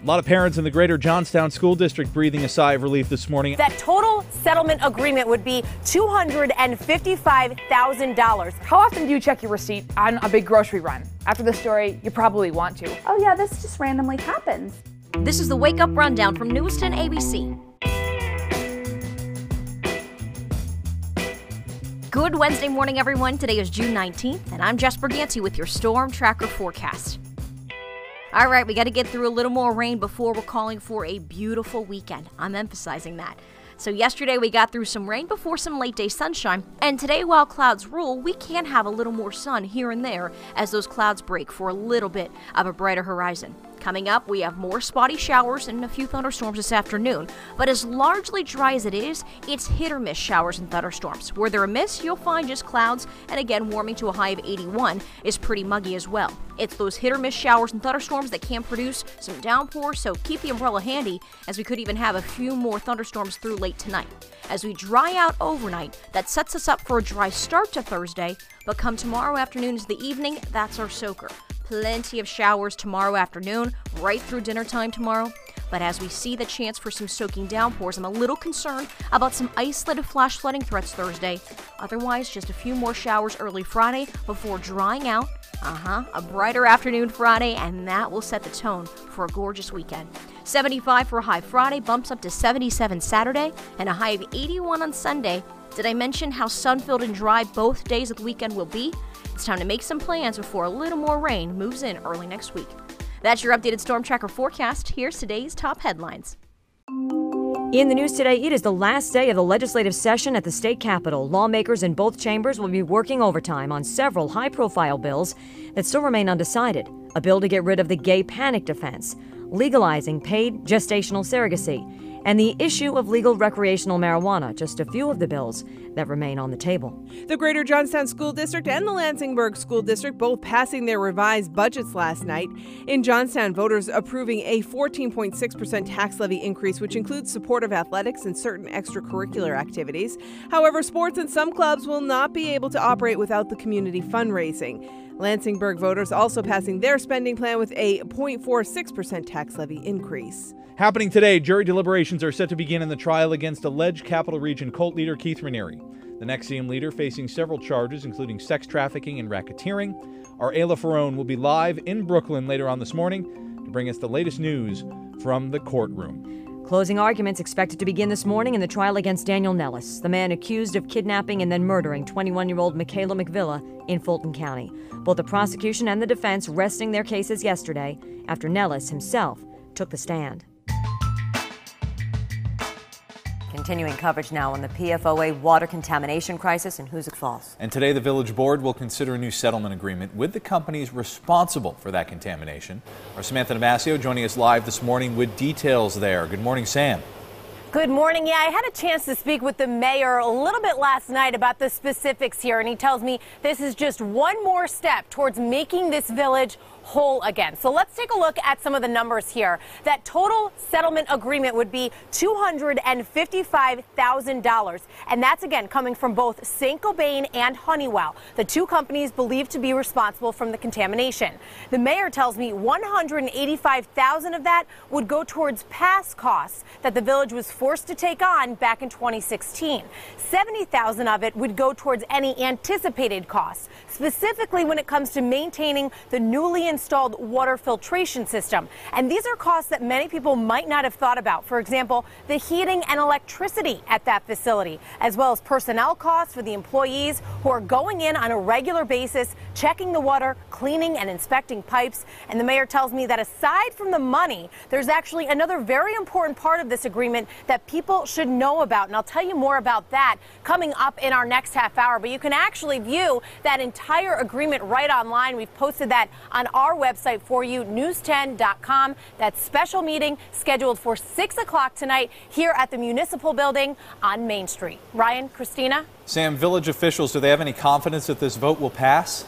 A lot of parents in the greater Johnstown School District breathing a sigh of relief this morning. That total settlement agreement would be $255,000. How often do you check your receipt on a big grocery run? After the story, you probably want to. Oh, yeah, this just randomly happens. This is the Wake Up Rundown from NEWS10 ABC. Good Wednesday morning, everyone. Today is June 19th, and I'm Jess Berganti with your Storm Tracker forecast. All right, we got to get through a little more rain before we're calling for a beautiful weekend. I'm emphasizing that. So, yesterday we got through some rain before some late day sunshine, and today, while clouds rule, we can have a little more sun here and there as those clouds break for a little bit of a brighter horizon. Coming up, we have more spotty showers and a few thunderstorms this afternoon. But as largely dry as it is, it's hit or miss showers and thunderstorms. Where they're a miss, you'll find just clouds, and again, warming to a high of 81 is pretty muggy as well. It's those hit or miss showers and thunderstorms that can produce some downpour, so keep the umbrella handy, as we could even have a few more thunderstorms through late tonight. As we dry out overnight, that sets us up for a dry start to Thursday, but come tomorrow afternoon is the evening, that's our soaker. Plenty of showers tomorrow afternoon, right through dinner time tomorrow. But as we see the chance for some soaking downpours, I'm a little concerned about some isolated flash flooding threats Thursday. Otherwise, just a few more showers early Friday before drying out. Uh huh, a brighter afternoon Friday, and that will set the tone for a gorgeous weekend. 75 for a high Friday, bumps up to 77 Saturday, and a high of 81 on Sunday. Did I mention how sun filled and dry both days of the weekend will be? It's time to make some plans before a little more rain moves in early next week. That's your updated Storm Tracker forecast. Here's today's top headlines. In the news today, it is the last day of the legislative session at the state capitol. Lawmakers in both chambers will be working overtime on several high profile bills that still remain undecided. A bill to get rid of the gay panic defense, legalizing paid gestational surrogacy, and the issue of legal recreational marijuana, just a few of the bills that remain on the table. The Greater Johnstown School District and the Lansingburgh School District both passing their revised budgets last night. In Johnstown, voters approving a 14.6% tax levy increase, which includes support of athletics and certain extracurricular activities. However, sports and some clubs will not be able to operate without the community fundraising. Lansingburgh voters also passing their spending plan with a 0.46% tax levy increase. Happening today, jury deliberations are set to begin in the trial against alleged Capital Region cult leader Keith Raniere. The NXIVM leader facing several charges, including sex trafficking and racketeering. Our Ayla Ferrone will be live in Brooklyn later on this morning to bring us the latest news from the courtroom. Closing arguments expected to begin this morning in the trial against Daniel Nellis, the man accused of kidnapping and then murdering 21 year old Michaela MacVilla in Fulton County. Both the prosecution and the defense resting their cases yesterday after Nellis himself took the stand. Continuing coverage now on the PFOA water contamination crisis in Hoosick Falls. And today, the village board will consider a new settlement agreement with the companies responsible for that contamination. Our Samantha Damasio joining us live this morning with details there. Good morning, Sam. Good morning. Yeah, I had a chance to speak with the mayor a little bit last night about the specifics here, and he tells me this is just one more step towards making this village whole again. So let's take a look at some of the numbers here. That total settlement agreement would be $255,000. And that's again coming from both St. Gobain and Honeywell, the two companies believed to be responsible from the contamination. The mayor tells me 185,000 of that would go towards past costs that the village was forced to take on back in 2016. 70,000 of it would go towards any anticipated costs, specifically when it comes to maintaining the newly installed water filtration system. And these are costs that many people might not have thought about. For example, the heating and electricity at that facility, as well as personnel costs for the employees who are going in on a regular basis, checking the water, cleaning and inspecting pipes. And the mayor tells me that aside from the money, there's actually another very important part of this agreement that people should know about. And I'll tell you more about that coming up in our next half hour. But you can actually view that entire agreement right online. We've posted that on our our website for you, news10.com. That special meeting scheduled for 6 o'clock tonight here at the Municipal Building on Main Street. Ryan, Christina? Sam, village officials, do they have any confidence that this vote will pass?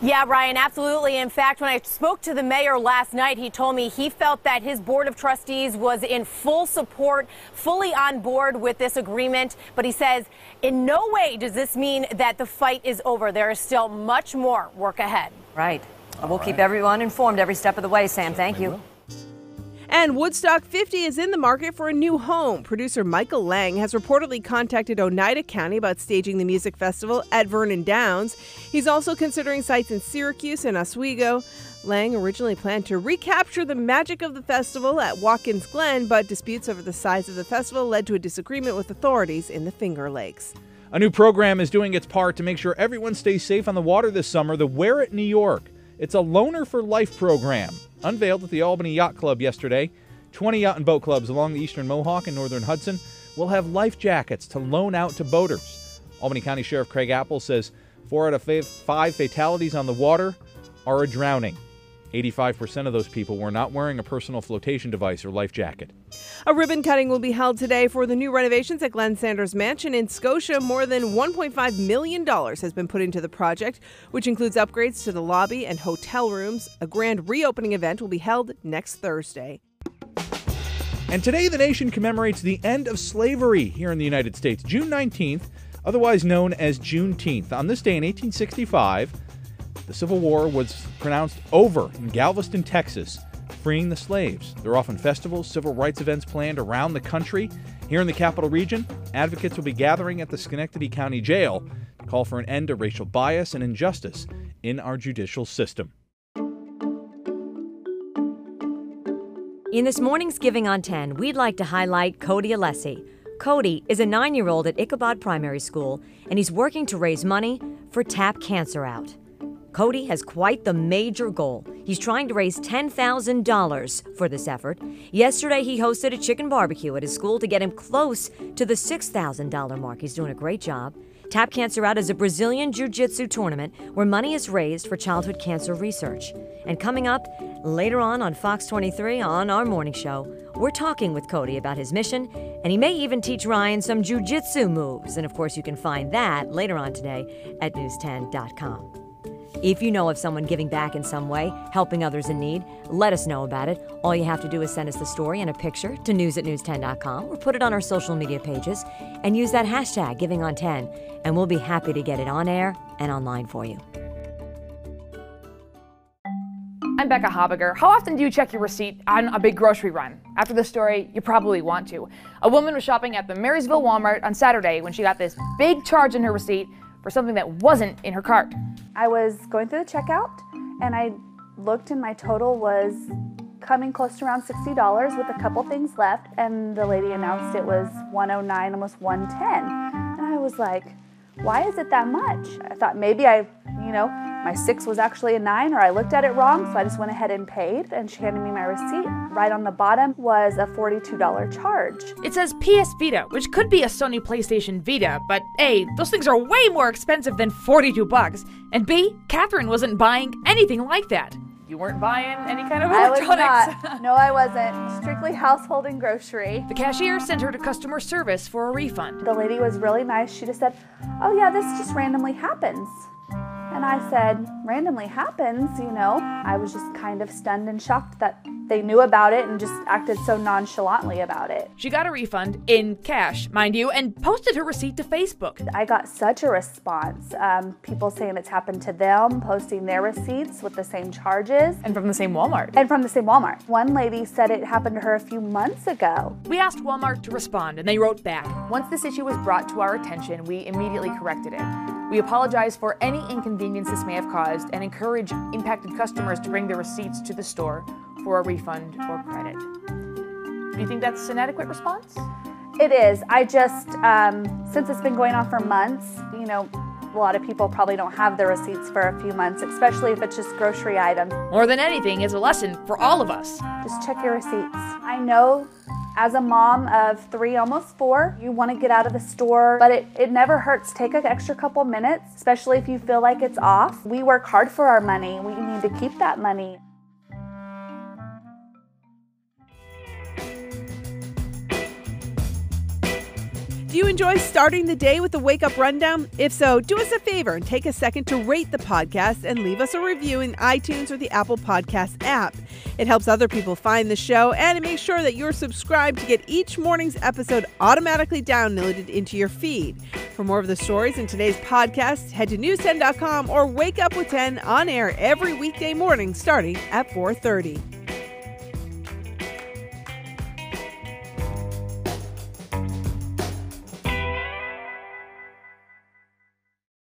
Yeah, Ryan, absolutely. In fact, when I spoke to the mayor last night, he told me he felt that his board of trustees was in full support, fully on board with this agreement. But he says, in no way does this mean that the fight is over. There is still much more work ahead. Right. All we'll right. keep everyone informed every step of the way, Sam. Thank you. And Woodstock 50 is in the market for a new home. Producer Michael Lang has reportedly contacted Oneida County about staging the music festival at Vernon Downs. He's also considering sites in Syracuse and Oswego. Lang originally planned to recapture the magic of the festival at Watkins Glen, but disputes over the size of the festival led to a disagreement with authorities in the Finger Lakes. A new program is doing its part to make sure everyone stays safe on the water this summer the Wear It New York. It's a Loaner for Life program, unveiled at the Albany Yacht Club yesterday. 20 yacht and boat clubs along the eastern Mohawk and northern Hudson will have life jackets to loan out to boaters. Albany County Sheriff Craig Apple says four out of five fatalities on the water are a drowning. 85% of those people were not wearing a personal flotation device or life jacket. A ribbon cutting will be held today for the new renovations at Glen Sanders Mansion in Scotia. More than $1.5 million has been put into the project, which includes upgrades to the lobby and hotel rooms. A grand reopening event will be held next Thursday. And today, the nation commemorates the end of slavery here in the United States, June 19th, otherwise known as Juneteenth. On this day in 1865, the Civil War was pronounced over in Galveston, Texas, freeing the slaves. There are often festivals, civil rights events planned around the country. Here in the capital region, advocates will be gathering at the Schenectady County Jail to call for an end to racial bias and injustice in our judicial system. In this morning's Giving on 10, we'd like to highlight Cody Alessi. Cody is a nine year old at Ichabod Primary School, and he's working to raise money for Tap Cancer Out. Cody has quite the major goal. He's trying to raise $10,000 for this effort. Yesterday, he hosted a chicken barbecue at his school to get him close to the $6,000 mark. He's doing a great job. Tap Cancer Out is a Brazilian Jiu Jitsu tournament where money is raised for childhood cancer research. And coming up later on on Fox 23 on our morning show, we're talking with Cody about his mission, and he may even teach Ryan some Jiu Jitsu moves. And of course, you can find that later on today at news10.com. If you know of someone giving back in some way, helping others in need, let us know about it. All you have to do is send us the story and a picture to news at news10.com or put it on our social media pages and use that hashtag givingon10, and we'll be happy to get it on air and online for you. I'm Becca Habegger. How often do you check your receipt on a big grocery run? After the story, you probably want to. A woman was shopping at the Marysville Walmart on Saturday when she got this big charge in her receipt for something that wasn't in her cart. I was going through the checkout and I looked and my total was coming close to around $60 with a couple things left and the lady announced it was 109 almost 110 and I was like why is it that much? I thought maybe I, you know, my six was actually a nine or I looked at it wrong, so I just went ahead and paid and she handed me my receipt. Right on the bottom was a $42 charge. It says PS Vita, which could be a Sony PlayStation Vita, but A, those things are way more expensive than 42 bucks, and B, Catherine wasn't buying anything like that. You weren't buying any kind of electronics. I was not. No, I wasn't. Strictly household and grocery. The cashier sent her to customer service for a refund. The lady was really nice. She just said, Oh, yeah, this just randomly happens. And I said, randomly happens, you know. I was just kind of stunned and shocked that they knew about it and just acted so nonchalantly about it. She got a refund in cash, mind you, and posted her receipt to Facebook. I got such a response. Um, people saying it's happened to them, posting their receipts with the same charges. And from the same Walmart. And from the same Walmart. One lady said it happened to her a few months ago. We asked Walmart to respond, and they wrote back. Once this issue was brought to our attention, we immediately corrected it. We apologize for any inconvenience this may have caused and encourage impacted customers to bring their receipts to the store for a refund or credit. Do you think that's an adequate response? It is. I just, um, since it's been going on for months, you know, a lot of people probably don't have their receipts for a few months, especially if it's just grocery items. More than anything, it's a lesson for all of us. Just check your receipts. I know as a mom of three, almost four, you want to get out of the store, but it, it never hurts. Take an extra couple minutes, especially if you feel like it's off. We work hard for our money. We need to keep that money. Do you enjoy starting the day with a wake up rundown? If so, do us a favor and take a second to rate the podcast and leave us a review in iTunes or the Apple Podcast app. It helps other people find the show and it makes sure that you're subscribed to get each morning's episode automatically downloaded into your feed. For more of the stories in today's podcast, head to news10.com or wake up with 10 on air every weekday morning starting at 4:30.